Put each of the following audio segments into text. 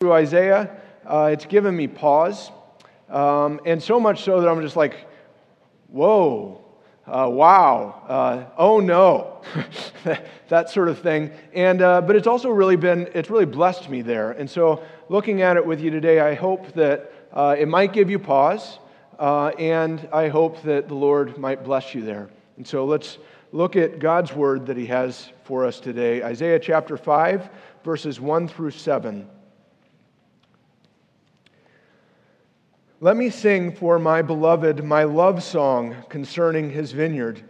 through Isaiah, uh, it's given me pause. Um, and so much so that I'm just like, whoa, uh, wow, uh, oh no, that sort of thing. And, uh, but it's also really been, it's really blessed me there. And so looking at it with you today, I hope that uh, it might give you pause, uh, and I hope that the Lord might bless you there. And so let's look at God's word that He has for us today Isaiah chapter 5, verses 1 through 7. Let me sing for my beloved my love song concerning his vineyard.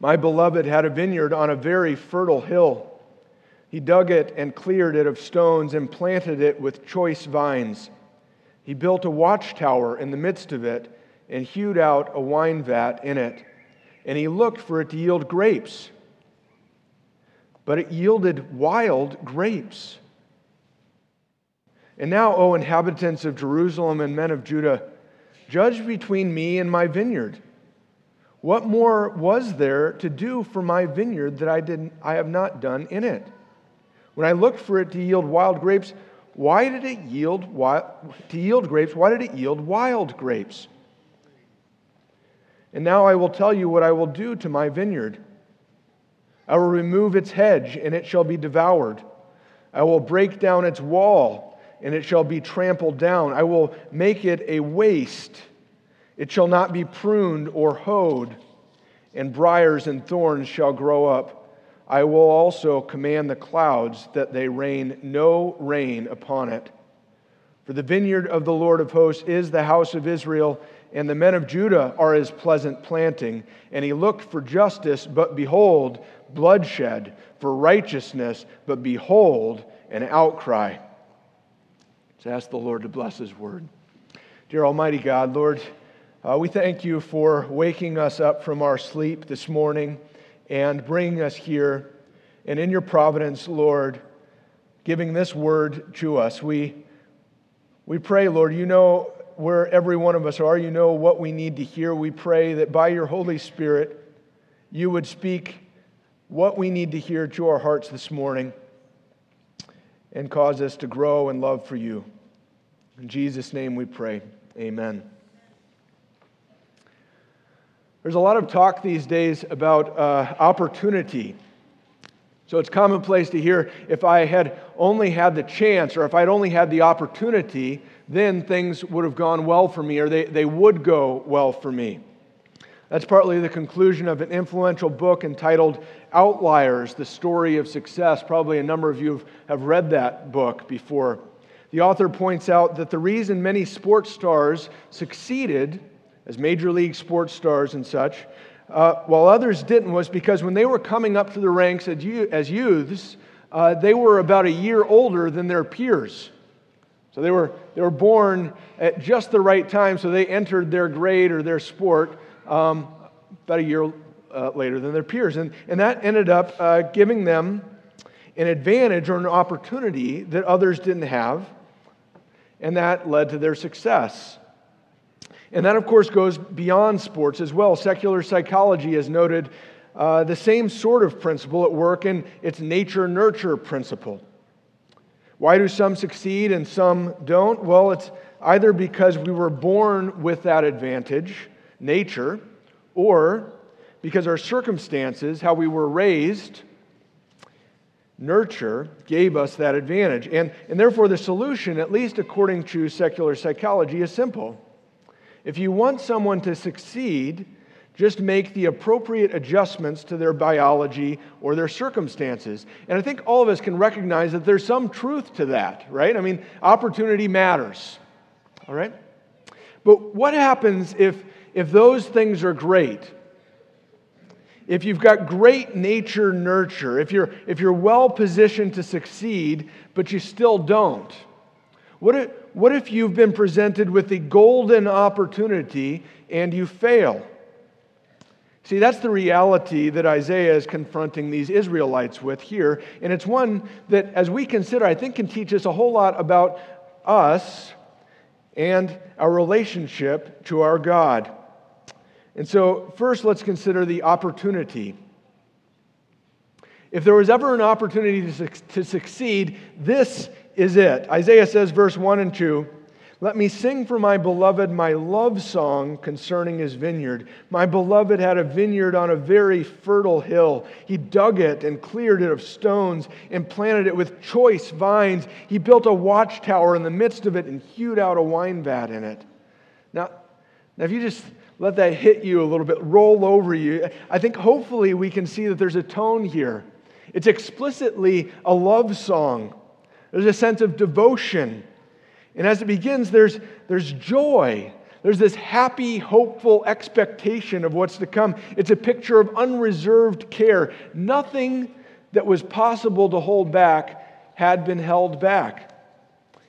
My beloved had a vineyard on a very fertile hill. He dug it and cleared it of stones and planted it with choice vines. He built a watchtower in the midst of it and hewed out a wine vat in it. And he looked for it to yield grapes. But it yielded wild grapes. And now, O inhabitants of Jerusalem and men of Judah, judge between me and my vineyard. What more was there to do for my vineyard that I, didn't, I have not done in it? When I looked for it to yield wild grapes, why did it yield wild, to yield grapes? Why did it yield wild grapes? And now I will tell you what I will do to my vineyard. I will remove its hedge, and it shall be devoured. I will break down its wall and it shall be trampled down. I will make it a waste. It shall not be pruned or hoed, and briers and thorns shall grow up. I will also command the clouds that they rain no rain upon it. For the vineyard of the Lord of hosts is the house of Israel, and the men of Judah are his pleasant planting. And he looked for justice, but behold, bloodshed, for righteousness, but behold, an outcry. Let's ask the Lord to bless His word. Dear Almighty God, Lord, uh, we thank you for waking us up from our sleep this morning and bringing us here. And in your providence, Lord, giving this word to us. We, we pray, Lord, you know where every one of us are. You know what we need to hear. We pray that by your Holy Spirit, you would speak what we need to hear to our hearts this morning and cause us to grow in love for you. In Jesus' name we pray. Amen. There's a lot of talk these days about uh, opportunity. So it's commonplace to hear if I had only had the chance or if I'd only had the opportunity, then things would have gone well for me or they, they would go well for me. That's partly the conclusion of an influential book entitled Outliers The Story of Success. Probably a number of you have read that book before. The author points out that the reason many sports stars succeeded as major league sports stars and such, uh, while others didn't, was because when they were coming up to the ranks as youths, uh, they were about a year older than their peers. So they were, they were born at just the right time, so they entered their grade or their sport um, about a year uh, later than their peers. And, and that ended up uh, giving them an advantage or an opportunity that others didn't have, and that led to their success. And that, of course, goes beyond sports as well. Secular psychology has noted uh, the same sort of principle at work in its nature nurture principle. Why do some succeed and some don't? Well, it's either because we were born with that advantage nature, or because our circumstances, how we were raised, nurture, gave us that advantage. And, and therefore, the solution, at least according to secular psychology, is simple. If you want someone to succeed, just make the appropriate adjustments to their biology or their circumstances. And I think all of us can recognize that there's some truth to that, right? I mean, opportunity matters, all right? But what happens if if those things are great, if you've got great nature nurture, if you're, if you're well positioned to succeed, but you still don't, what if, what if you've been presented with the golden opportunity and you fail? See, that's the reality that Isaiah is confronting these Israelites with here. And it's one that, as we consider, I think can teach us a whole lot about us and our relationship to our God. And so, first, let's consider the opportunity. If there was ever an opportunity to, to succeed, this is it. Isaiah says, verse 1 and 2 Let me sing for my beloved my love song concerning his vineyard. My beloved had a vineyard on a very fertile hill. He dug it and cleared it of stones and planted it with choice vines. He built a watchtower in the midst of it and hewed out a wine vat in it. Now, now if you just let that hit you a little bit, roll over you, I think hopefully we can see that there's a tone here. It's explicitly a love song. There's a sense of devotion. And as it begins, there's, there's joy. There's this happy, hopeful expectation of what's to come. It's a picture of unreserved care. Nothing that was possible to hold back had been held back.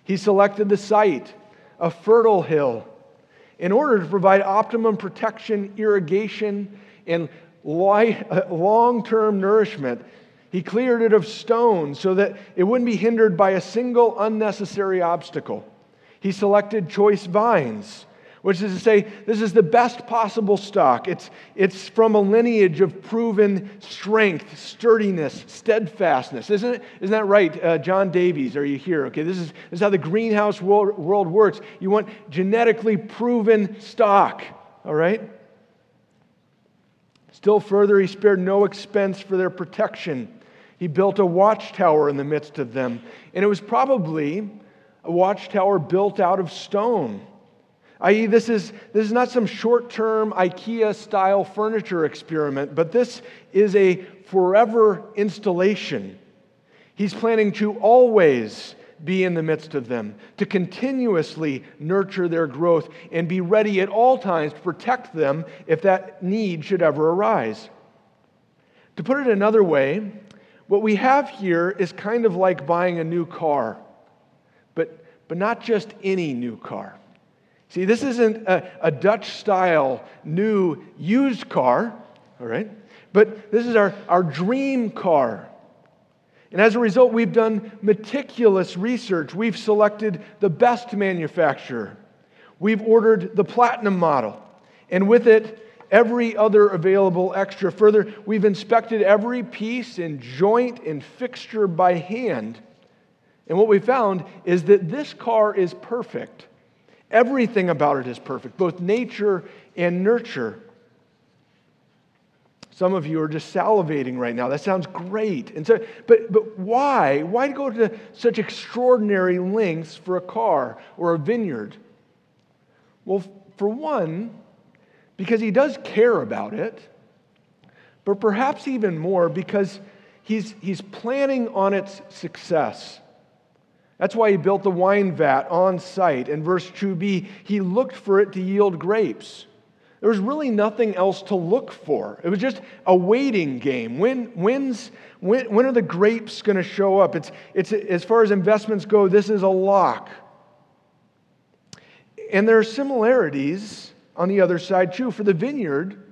He selected the site, a fertile hill, in order to provide optimum protection, irrigation, and uh, long term nourishment he cleared it of stones so that it wouldn't be hindered by a single unnecessary obstacle. He selected choice vines, which is to say, this is the best possible stock. It's, it's from a lineage of proven strength, sturdiness, steadfastness. Isn't, it, isn't that right, uh, John Davies? Are you here? Okay, this is, this is how the greenhouse world, world works. You want genetically proven stock, all right? Still further, he spared no expense for their protection. He built a watchtower in the midst of them. And it was probably a watchtower built out of stone. I.e., this is, this is not some short term IKEA style furniture experiment, but this is a forever installation. He's planning to always be in the midst of them, to continuously nurture their growth and be ready at all times to protect them if that need should ever arise. To put it another way, what we have here is kind of like buying a new car, but, but not just any new car. See, this isn't a, a Dutch style new used car, all right? But this is our, our dream car. And as a result, we've done meticulous research. We've selected the best manufacturer. We've ordered the platinum model. And with it, every other available extra. Further, we've inspected every piece and joint and fixture by hand. And what we found is that this car is perfect. Everything about it is perfect, both nature and nurture. Some of you are just salivating right now. That sounds great. And so, but, but why? Why go to such extraordinary lengths for a car or a vineyard? Well, for one, because he does care about it, but perhaps even more because he's, he's planning on its success. That's why he built the wine vat on site. In verse 2b, he looked for it to yield grapes. There was really nothing else to look for. It was just a waiting game. When, when's, when, when are the grapes going to show up? It's, it's, as far as investments go, this is a lock. And there are similarities on the other side, too, for the vineyard,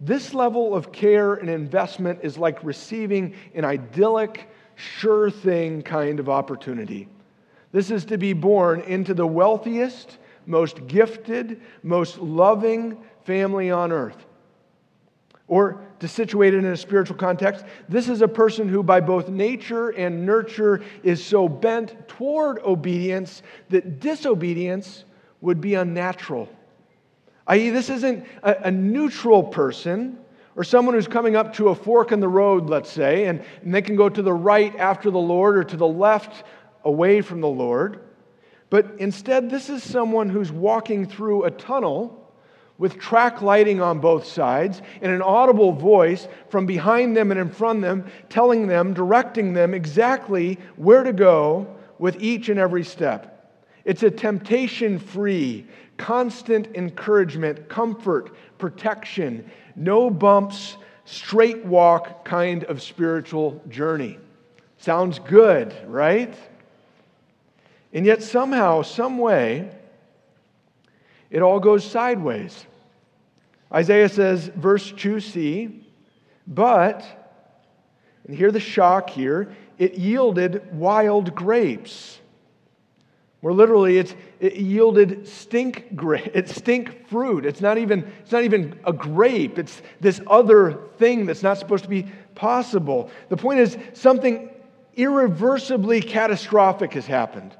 this level of care and investment is like receiving an idyllic, sure thing kind of opportunity. This is to be born into the wealthiest, most gifted, most loving family on earth. Or to situate it in a spiritual context, this is a person who, by both nature and nurture, is so bent toward obedience that disobedience would be unnatural i.e., this isn't a, a, neutral person or someone who's coming up to a fork in the road, let's say, and, and they can go to the right after the Lord or to the left away from the Lord. But instead, this is someone who's walking through a tunnel with track lighting on both sides and an audible voice from behind them and in front of them telling them, directing them exactly where to go with each and every step. It's a temptation free, constant encouragement, comfort, protection, no bumps, straight walk kind of spiritual journey. Sounds good, right? And yet, somehow, some way, it all goes sideways. Isaiah says, verse 2c, but, and hear the shock here, it yielded wild grapes. More literally, it's, it yielded stink, it's stink fruit. It's not, even, it's not even a grape. It's this other thing that's not supposed to be possible. The point is, something irreversibly catastrophic has happened.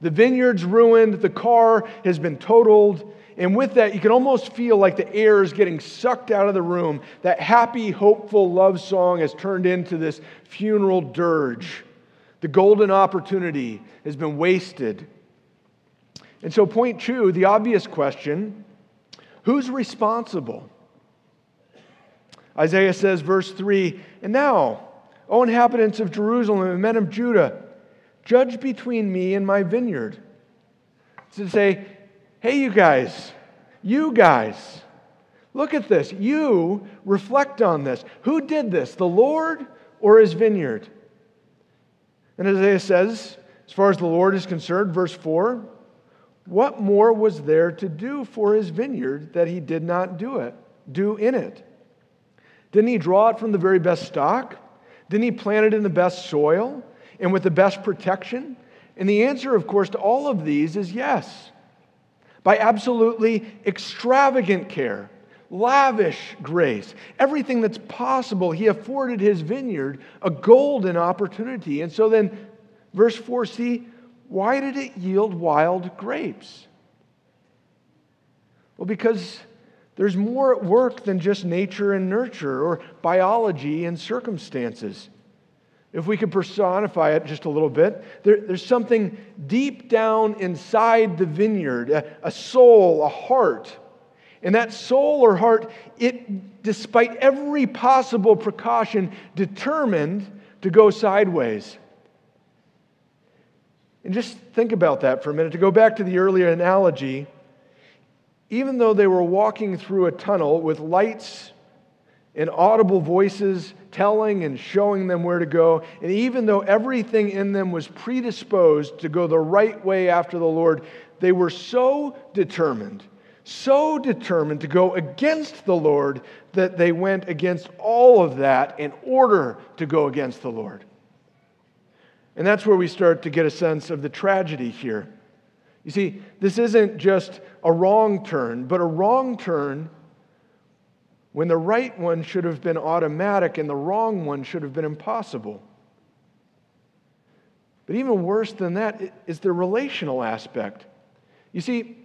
The vineyard's ruined, the car has been totaled, and with that, you can almost feel like the air is getting sucked out of the room. That happy, hopeful love song has turned into this funeral dirge. The golden opportunity has been wasted. And so, point two, the obvious question who's responsible? Isaiah says, verse 3 And now, O inhabitants of Jerusalem and men of Judah, judge between me and my vineyard. To say, hey, you guys, you guys, look at this. You reflect on this. Who did this, the Lord or his vineyard? And Isaiah says, as far as the Lord is concerned, verse 4, what more was there to do for his vineyard that he did not do it, do in it? Didn't he draw it from the very best stock? Didn't he plant it in the best soil and with the best protection? And the answer, of course, to all of these is yes. By absolutely extravagant care, lavish grace, everything that's possible, he afforded his vineyard a golden opportunity. And so then, verse 4 see, why did it yield wild grapes? Well, because there's more at work than just nature and nurture or biology and circumstances. If we could personify it just a little bit, there, there's something deep down inside the vineyard, a, a soul, a heart. And that soul or heart, it, despite every possible precaution, determined to go sideways. And just think about that for a minute. To go back to the earlier analogy, even though they were walking through a tunnel with lights and audible voices telling and showing them where to go, and even though everything in them was predisposed to go the right way after the Lord, they were so determined, so determined to go against the Lord that they went against all of that in order to go against the Lord. And that's where we start to get a sense of the tragedy here. You see, this isn't just a wrong turn, but a wrong turn when the right one should have been automatic and the wrong one should have been impossible. But even worse than that is the relational aspect. You see,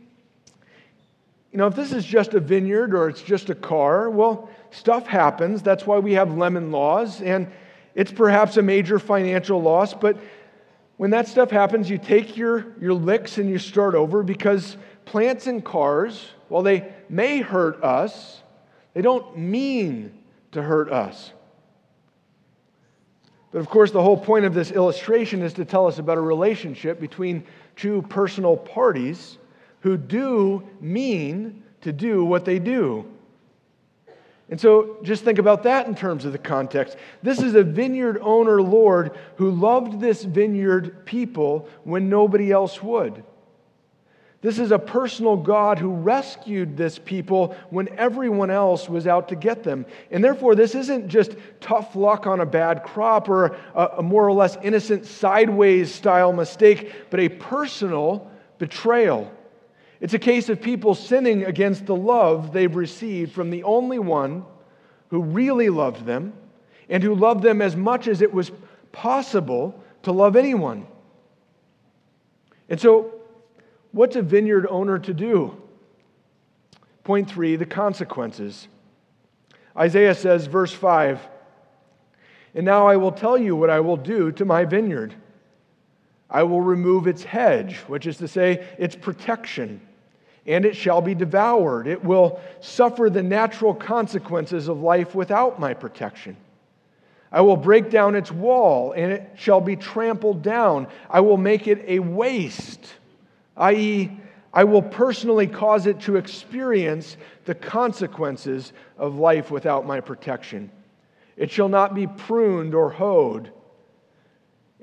you know, if this is just a vineyard or it's just a car, well, stuff happens. That's why we have lemon laws, and it's perhaps a major financial loss, but when that stuff happens, you take your, your licks and you start over because plants and cars, while they may hurt us, they don't mean to hurt us. But of course, the whole point of this illustration is to tell us about a relationship between two personal parties who do mean to do what they do. And so just think about that in terms of the context. This is a vineyard owner Lord who loved this vineyard people when nobody else would. This is a personal God who rescued this people when everyone else was out to get them. And therefore, this isn't just tough luck on a bad crop or a, more or less innocent sideways style mistake, but a personal betrayal. It's a case of people sinning against the love they've received from the only one who really loved them and who loved them as much as it was possible to love anyone. And so, what's a vineyard owner to do? Point three the consequences. Isaiah says, verse 5, And now I will tell you what I will do to my vineyard. I will remove its hedge, which is to say, its protection and it shall be devoured. It will suffer the natural consequences of life without my protection. I will break down its wall, and it shall be trampled down. I will make it a waste, i.e., I will personally cause it to experience the consequences of life without my protection. It shall not be pruned or hoed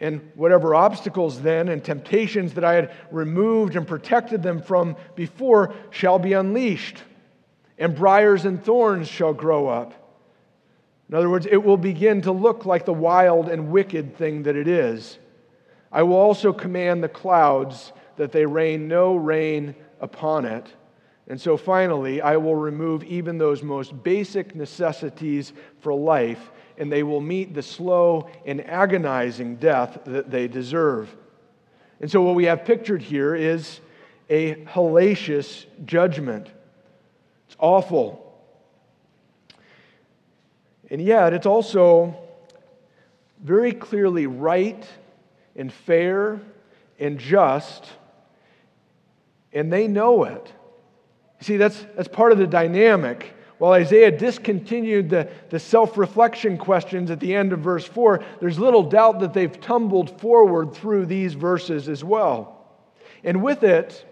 and whatever obstacles then and temptations that I had removed and protected them from before shall be unleashed, and briars and thorns shall grow up. In other words, it will begin to look like the wild and wicked thing that it is. I will also command the clouds that they rain no rain upon it. And so finally, I will remove even those most basic necessities for life and they will meet the slow and agonizing death that they deserve. And so, what we have pictured here is a hellacious judgment. It's awful. And yet, it's also very clearly right and fair and just, and they know it. See, that's, that's part of the dynamic. While Isaiah discontinued the, the self reflection questions at the end of verse 4, there's little doubt that they've tumbled forward through these verses as well. And with it,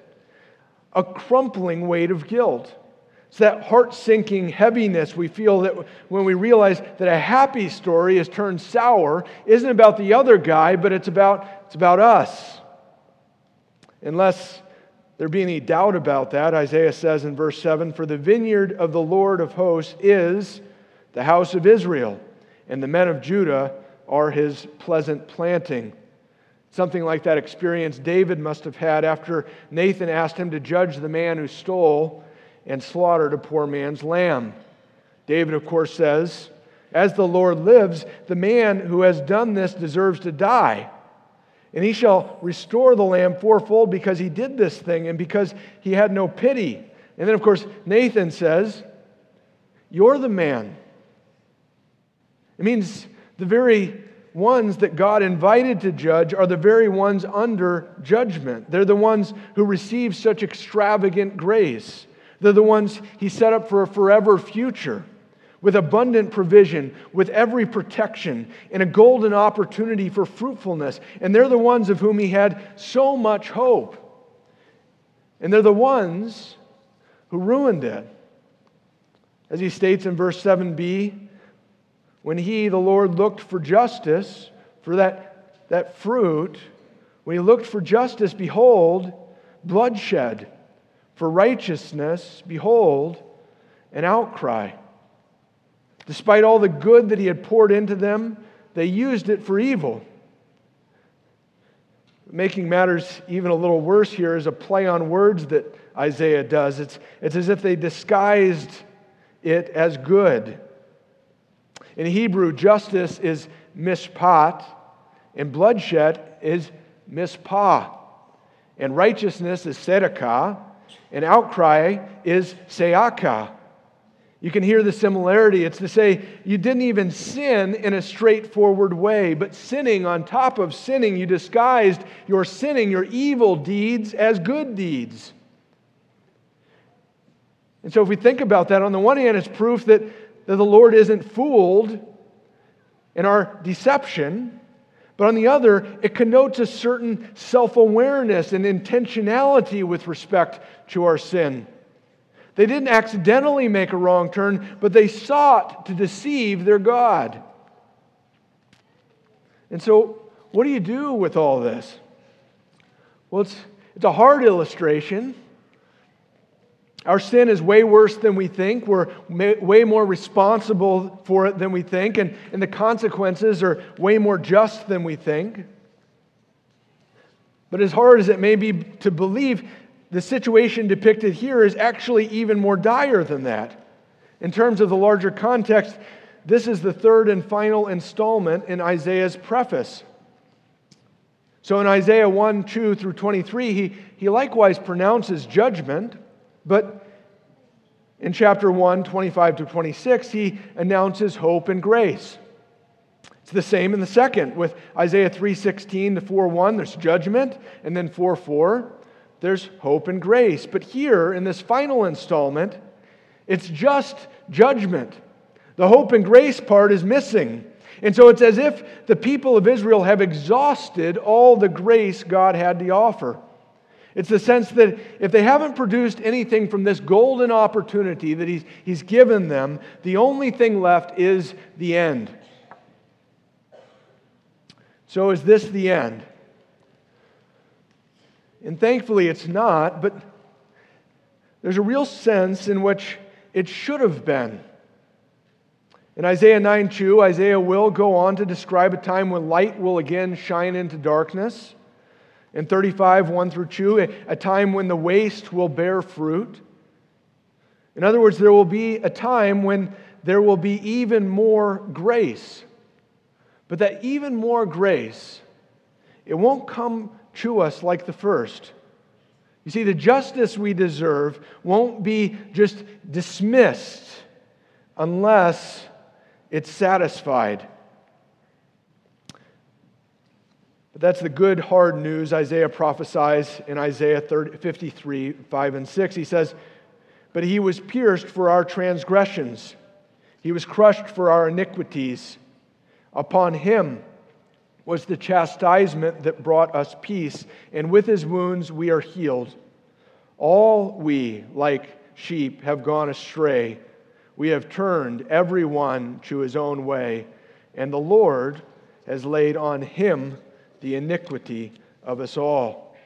a crumpling weight of guilt. It's that heart sinking heaviness we feel that when we realize that a happy story has turned sour isn't about the other guy, but it's about, it's about us. Unless there be any doubt about that, Isaiah says in verse 7 For the vineyard of the Lord of hosts is the house of Israel, and the men of Judah are his pleasant planting. Something like that experience David must have had after Nathan asked him to judge the man who stole and slaughtered a poor man's lamb. David, of course, says, As the Lord lives, the man who has done this deserves to die. And he shall restore the lamb fourfold because he did this thing and because he had no pity. And then, of course, Nathan says, You're the man. It means the very ones that God invited to judge are the very ones under judgment. They're the ones who receive such extravagant grace. They're the ones he set up for a forever future with abundant provision, with every protection, and a golden opportunity for fruitfulness. And they're the ones of whom he had so much hope. And they're the ones who ruined it. As he states in verse 7b, when he, the Lord, looked for justice, for that, that fruit, when he looked for justice, behold, bloodshed for righteousness, behold, an outcry. Despite all the good that he had poured into them, they used it for evil. Making matters even a little worse here is a play on words that Isaiah does. It's, it's as if they disguised it as good. In Hebrew, justice is mishpat, and bloodshed is mispah, and righteousness is tzedakah, and outcry is seaka. You can hear the similarity. It's to say you didn't even sin in a straightforward way, but sinning on top of sinning, you disguised your sinning, your evil deeds, as good deeds. And so, if we think about that, on the one hand, it's proof that, that the Lord isn't fooled in our deception. But on the other, it connotes a certain self awareness and intentionality with respect to our sin. They didn't accidentally make a wrong turn, but they sought to deceive their God. And so, what do you do with all this? Well, it's, it's a hard illustration. Our sin is way worse than we think. We're way more responsible for it than we think, and, and the consequences are way more just than we think. But as hard as it may be to believe, the situation depicted here is actually even more dire than that. In terms of the larger context, this is the third and final installment in Isaiah's preface. So in Isaiah 1 2 through 23, he, he likewise pronounces judgment. But in chapter 1, 25 to 26, he announces hope and grace. It's the same in the second with Isaiah 3:16 to 4:1 there's judgment and then 4:4 there's hope and grace. But here in this final installment it's just judgment. The hope and grace part is missing. And so it's as if the people of Israel have exhausted all the grace God had to offer. It's the sense that if they haven't produced anything from this golden opportunity that he's, he's given them, the only thing left is the end. So, is this the end? And thankfully, it's not, but there's a real sense in which it should have been. In Isaiah 9 2, Isaiah will go on to describe a time when light will again shine into darkness. In 35, 1 through 2, a, a time when the waste will bear fruit. In other words, there will be a time when there will be even more grace. But that even more grace, it won't come to us like the first. You see, the justice we deserve won't be just dismissed unless it's satisfied. But that's the good, hard news Isaiah prophesies in Isaiah 30, 53, 5 and 6. He says, But he was pierced for our transgressions, he was crushed for our iniquities. Upon him was the chastisement that brought us peace, and with his wounds we are healed. All we, like sheep, have gone astray. We have turned every one to his own way, and the Lord has laid on him the iniquity of us all.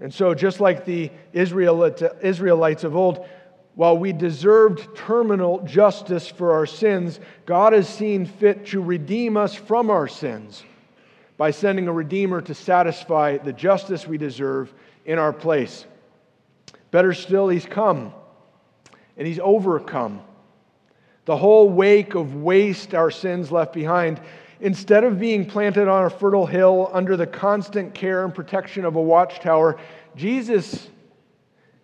And so, just like the Israelites of old, while we deserved terminal justice for our sins, God has seen fit to redeem us from our sins by sending a Redeemer to satisfy the justice we deserve in our place. Better still, He's come and He's overcome. The whole wake of waste our sins left behind, instead of being planted on a fertile hill under the constant care and protection of a watchtower, Jesus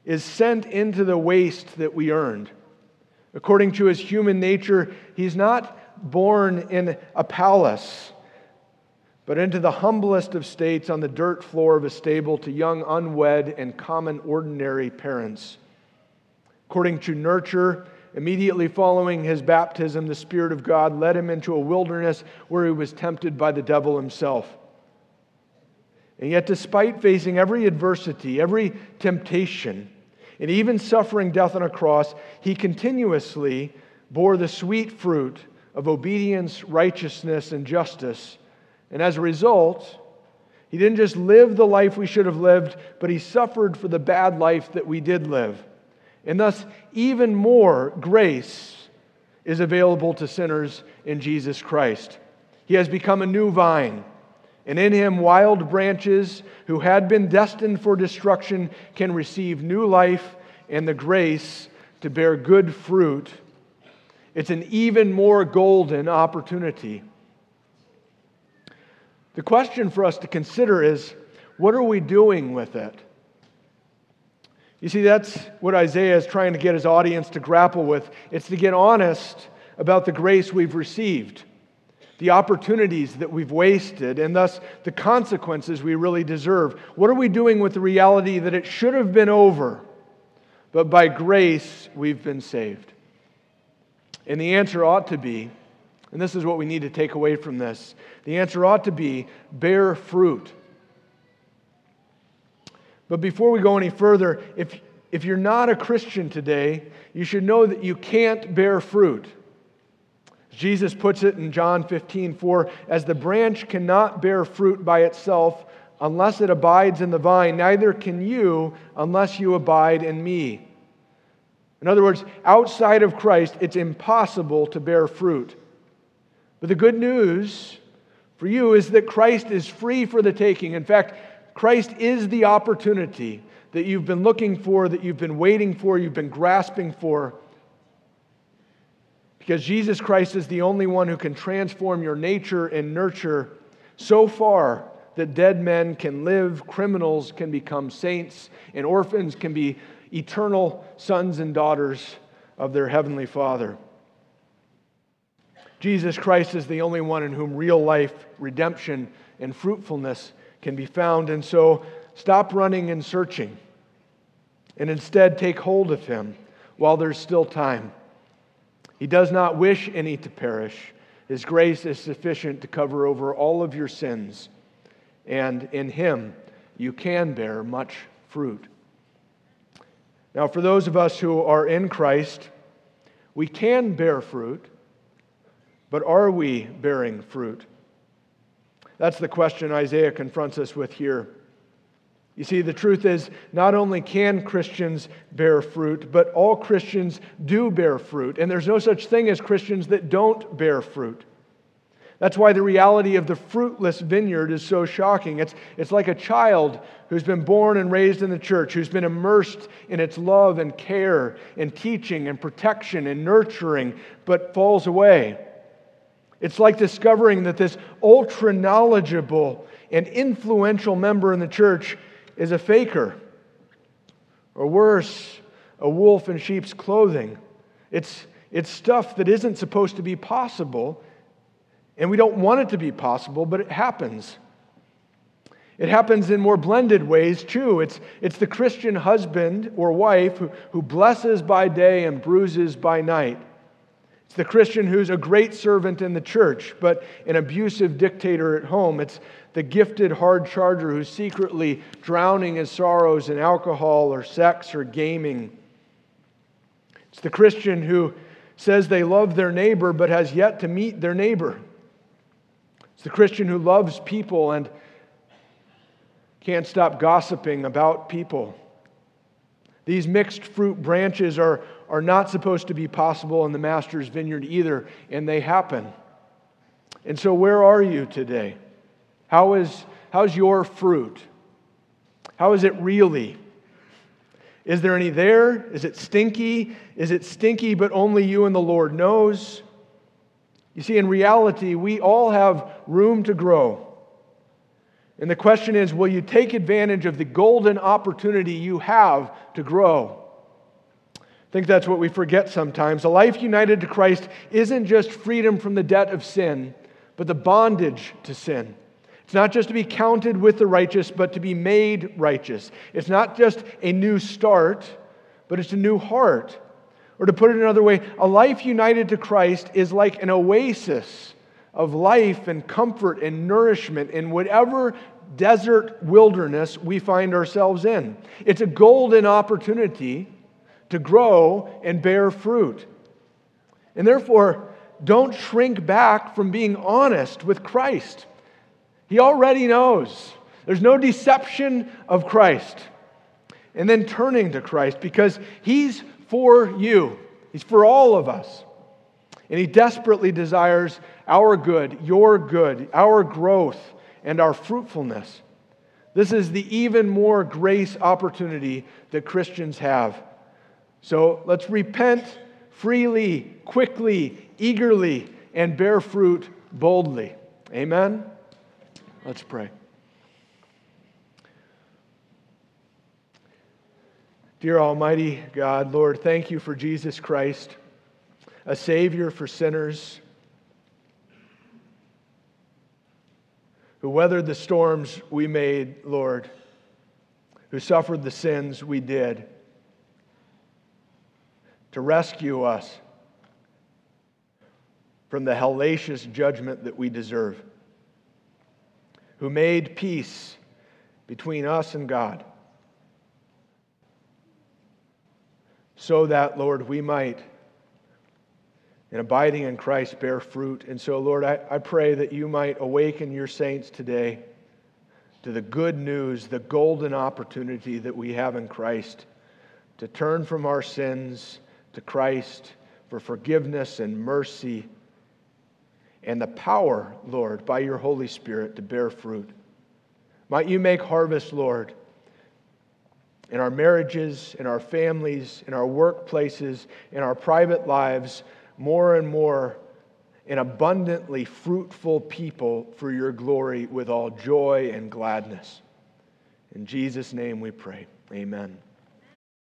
is sent into the waste that we earned. According to his human nature, he's not born in a palace, but into the humblest of states on the dirt floor of a stable to young, unwed, and common, ordinary parents. According to nurture, immediately following his baptism, the Spirit of God led him into a wilderness where he was tempted by the devil himself. And yet, despite facing every adversity, every temptation, and even suffering death on a cross, he continuously bore the sweet fruit of obedience, righteousness, and justice. And as a result, he didn't just live the life we should have lived, but he suffered for the bad life that we did live. And thus, even more grace is available to sinners in Jesus Christ. He has become a new vine and in him, wild branches who had been destined for destruction can receive new life and the grace to bear good fruit. It's an even more golden opportunity. The question for us to consider is what are we doing with it? You see, that's what Isaiah is trying to get his audience to grapple with. It's to get honest about the grace we've received the opportunities that we've wasted, and thus the consequences we really deserve. What are we doing with the reality that it should have been over, but by grace we've been saved? And the answer ought to be, and this is what we need to take away from this the answer ought to be bear fruit. But before we go any further, if, if you're not a Christian today, you should know that you can't bear fruit. Jesus puts it in John 15, 4, as the branch cannot bear fruit by itself unless it abides in the vine, neither can you unless you abide in me. In other words, outside of Christ, it's impossible to bear fruit. But the good news for you is that Christ is free for the taking. In fact, Christ is the opportunity that you've been looking for, that you've been waiting for, you've been grasping for. Because Jesus Christ is the only one who can transform your nature and nurture so far that dead men can live, criminals can become saints, and orphans can be eternal sons and daughters of their heavenly Father. Jesus Christ is the only one in whom real life, redemption, and fruitfulness can be found. And so stop running and searching and instead take hold of Him while there's still time. He does not wish any to perish. His grace is sufficient to cover over all of your sins, and in Him you can bear much fruit. Now, for those of us who are in Christ, we can bear fruit, but are we bearing fruit? That's the question Isaiah confronts us with here. You see, the truth is, not only can Christians bear fruit, but all Christians do bear fruit. And there's no such thing as Christians that don't bear fruit. That's why the reality of the fruitless vineyard is so shocking. It's, it's like a child who's been born and raised in the church, who's been immersed in its love and care and teaching and protection and nurturing, but falls away. It's like discovering that this ultra knowledgeable and influential member in the church is a faker, or worse, a wolf in sheep's clothing. It's, it's stuff that isn't supposed to be possible and we don't want it to be possible, but it happens. It happens in more blended ways, too. It's, it's the Christian husband or wife who, who blesses by day and bruises by night. It's the Christian who's a great servant in the church, but an abusive dictator at home. It's the gifted hard charger who's secretly drowning his sorrows in alcohol or sex or gaming. It's the Christian who says they love their neighbor but has yet to meet their neighbor. It's the Christian who loves people and can't stop gossiping about people. These mixed fruit branches are, are not supposed to be possible in the Master's vineyard either, and they happen. And so, where are you today? How is, how's your fruit? How is it really? Is there any there? Is it stinky? Is it stinky, but only you and the Lord knows? You see, in reality, we all have room to grow. And the question is will you take advantage of the golden opportunity you have to grow? I think that's what we forget sometimes. A life united to Christ isn't just freedom from the debt of sin, but the bondage to sin. It's not just to be counted with the righteous, but to be made righteous. It's not just a new start, but it's a new heart. Or to put it another way, a life united to Christ is like an oasis of life and comfort and nourishment in whatever desert wilderness we find ourselves in. It's a golden opportunity to grow and bear fruit. And therefore, don't shrink back from being honest with Christ. He already knows. There's no deception of Christ. And then turning to Christ because He's for you, He's for all of us. And He desperately desires our good, your good, our growth, and our fruitfulness. This is the even more grace opportunity that Christians have. So let's repent freely, quickly, eagerly, and bear fruit boldly. Amen? Let's pray. Dear Almighty God, Lord, thank you for Jesus Christ, a Savior for sinners, who weathered the storms we made, Lord, who suffered the sins we did, to rescue us from the hellacious judgment that we deserve, who made peace between us and God so that, Lord, we might, in abiding in Christ, bear fruit. And so, Lord, I, I pray that you might awaken your saints today to the good news, the golden opportunity that we have in Christ to turn from our sins to Christ for forgiveness and mercy and the power, Lord, by your Holy Spirit to bear fruit. Might you make harvest, Lord, in our marriages, in our families, in our workplaces, in our private lives, more and more an abundantly fruitful people for your glory with all joy and gladness. In Jesus' name we pray. Amen.